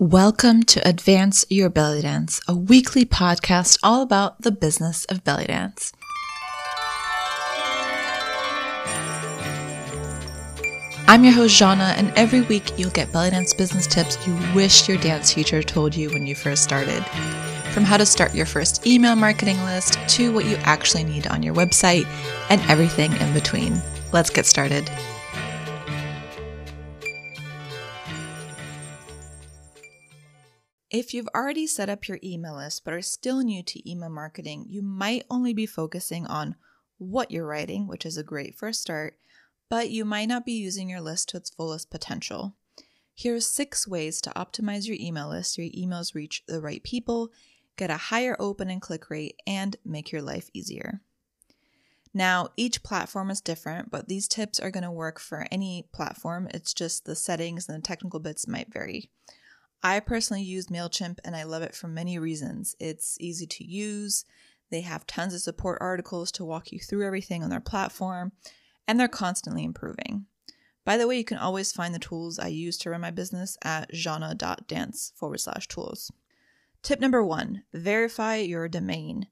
Welcome to Advance Your Belly Dance, a weekly podcast all about the business of belly dance. I'm your host, Zana, and every week you'll get belly dance business tips you wish your dance teacher told you when you first started. From how to start your first email marketing list to what you actually need on your website and everything in between. Let's get started. If you've already set up your email list but are still new to email marketing, you might only be focusing on what you're writing, which is a great first start, but you might not be using your list to its fullest potential. Here are six ways to optimize your email list so your emails reach the right people, get a higher open and click rate, and make your life easier. Now, each platform is different, but these tips are going to work for any platform. It's just the settings and the technical bits might vary. I personally use MailChimp and I love it for many reasons. It's easy to use, they have tons of support articles to walk you through everything on their platform, and they're constantly improving. By the way, you can always find the tools I use to run my business at zana.dance forward slash tools. Tip number one verify your domain.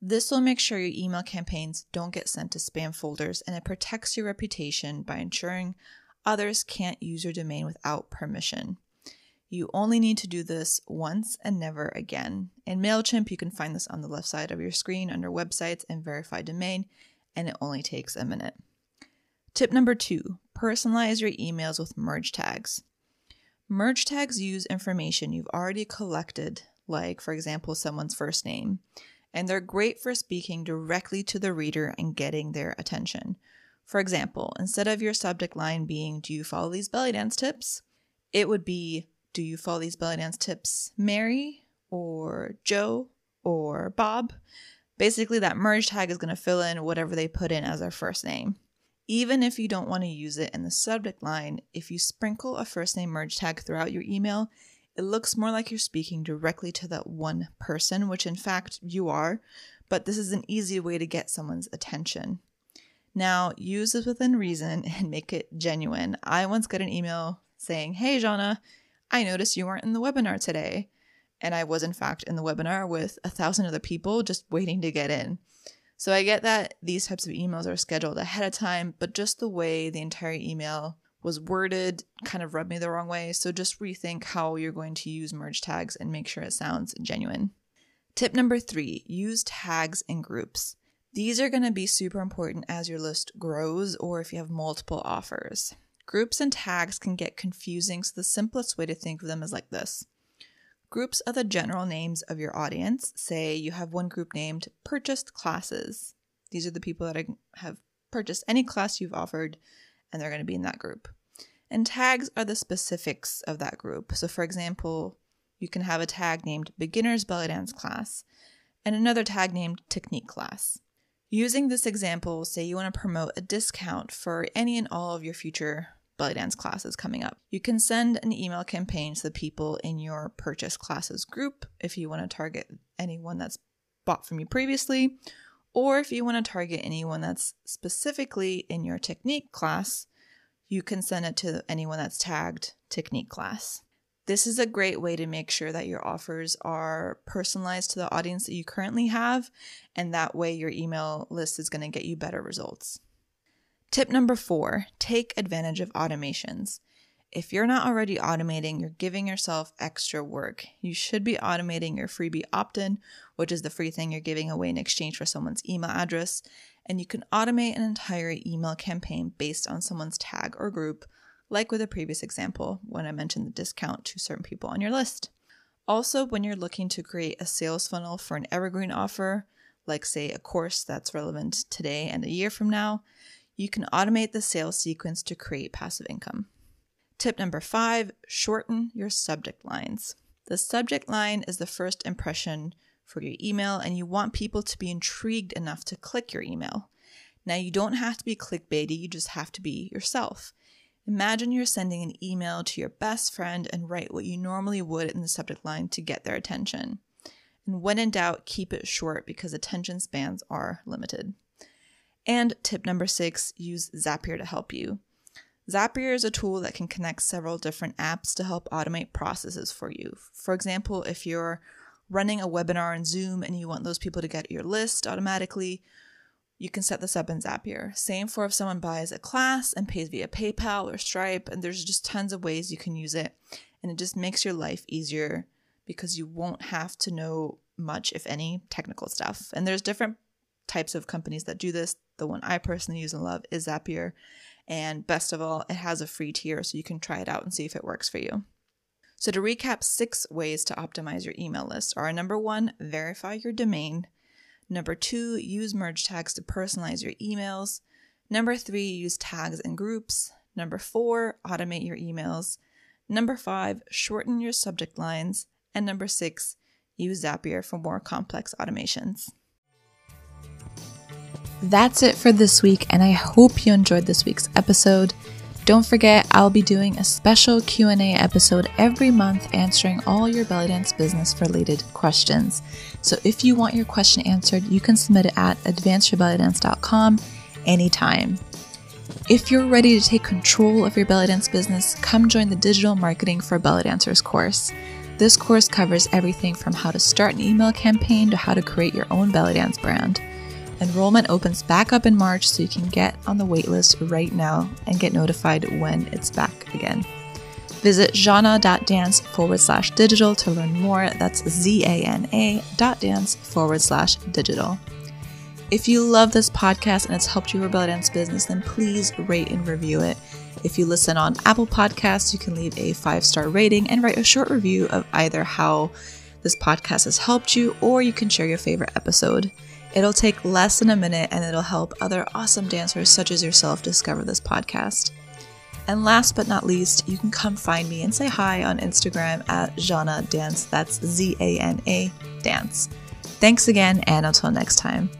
This will make sure your email campaigns don't get sent to spam folders and it protects your reputation by ensuring others can't use your domain without permission. You only need to do this once and never again. In MailChimp, you can find this on the left side of your screen under websites and verify domain, and it only takes a minute. Tip number two personalize your emails with merge tags. Merge tags use information you've already collected, like, for example, someone's first name, and they're great for speaking directly to the reader and getting their attention. For example, instead of your subject line being, Do you follow these belly dance tips? it would be, do you follow these belly dance tips, Mary or Joe or Bob? Basically, that merge tag is going to fill in whatever they put in as their first name. Even if you don't want to use it in the subject line, if you sprinkle a first name merge tag throughout your email, it looks more like you're speaking directly to that one person, which in fact you are, but this is an easy way to get someone's attention. Now, use this within reason and make it genuine. I once got an email saying, Hey, Zana, I noticed you weren't in the webinar today. And I was, in fact, in the webinar with a thousand other people just waiting to get in. So I get that these types of emails are scheduled ahead of time, but just the way the entire email was worded kind of rubbed me the wrong way. So just rethink how you're going to use merge tags and make sure it sounds genuine. Tip number three use tags in groups. These are going to be super important as your list grows or if you have multiple offers. Groups and tags can get confusing, so the simplest way to think of them is like this. Groups are the general names of your audience. Say you have one group named Purchased Classes. These are the people that have purchased any class you've offered, and they're going to be in that group. And tags are the specifics of that group. So, for example, you can have a tag named Beginner's Belly Dance Class and another tag named Technique Class. Using this example, say you want to promote a discount for any and all of your future belly dance classes coming up. You can send an email campaign to the people in your purchase classes group if you want to target anyone that's bought from you previously, or if you want to target anyone that's specifically in your technique class, you can send it to anyone that's tagged technique class. This is a great way to make sure that your offers are personalized to the audience that you currently have, and that way your email list is going to get you better results. Tip number four take advantage of automations. If you're not already automating, you're giving yourself extra work. You should be automating your freebie opt in, which is the free thing you're giving away in exchange for someone's email address. And you can automate an entire email campaign based on someone's tag or group like with the previous example when I mentioned the discount to certain people on your list. Also, when you're looking to create a sales funnel for an evergreen offer, like say a course that's relevant today and a year from now, you can automate the sales sequence to create passive income. Tip number five shorten your subject lines. The subject line is the first impression for your email, and you want people to be intrigued enough to click your email. Now, you don't have to be clickbaity, you just have to be yourself. Imagine you're sending an email to your best friend and write what you normally would in the subject line to get their attention. And when in doubt, keep it short because attention spans are limited. And tip number six use Zapier to help you. Zapier is a tool that can connect several different apps to help automate processes for you. For example, if you're running a webinar in Zoom and you want those people to get your list automatically, you can set this up in Zapier. Same for if someone buys a class and pays via PayPal or Stripe, and there's just tons of ways you can use it. And it just makes your life easier because you won't have to know much, if any, technical stuff. And there's different types of companies that do this. The one I personally use and love is Zapier. And best of all, it has a free tier so you can try it out and see if it works for you. So, to recap, six ways to optimize your email list are number one, verify your domain. Number two, use merge tags to personalize your emails. Number three, use tags and groups. Number four, automate your emails. Number five, shorten your subject lines. And number six, use Zapier for more complex automations. That's it for this week, and I hope you enjoyed this week's episode. Don't forget, I'll be doing a special Q&A episode every month answering all your belly dance business related questions. So if you want your question answered, you can submit it at advanceyourbellydance.com anytime. If you're ready to take control of your belly dance business, come join the Digital Marketing for Belly Dancers course. This course covers everything from how to start an email campaign to how to create your own belly dance brand. Enrollment opens back up in March, so you can get on the waitlist right now and get notified when it's back again. Visit zana.dance forward slash digital to learn more. That's Z A N A dot dance forward slash digital. If you love this podcast and it's helped your belly dance business, then please rate and review it. If you listen on Apple Podcasts, you can leave a five star rating and write a short review of either how this podcast has helped you or you can share your favorite episode. It'll take less than a minute and it'll help other awesome dancers such as yourself discover this podcast. And last but not least, you can come find me and say hi on Instagram at Zana Dance. That's Z A N A Dance. Thanks again, and until next time.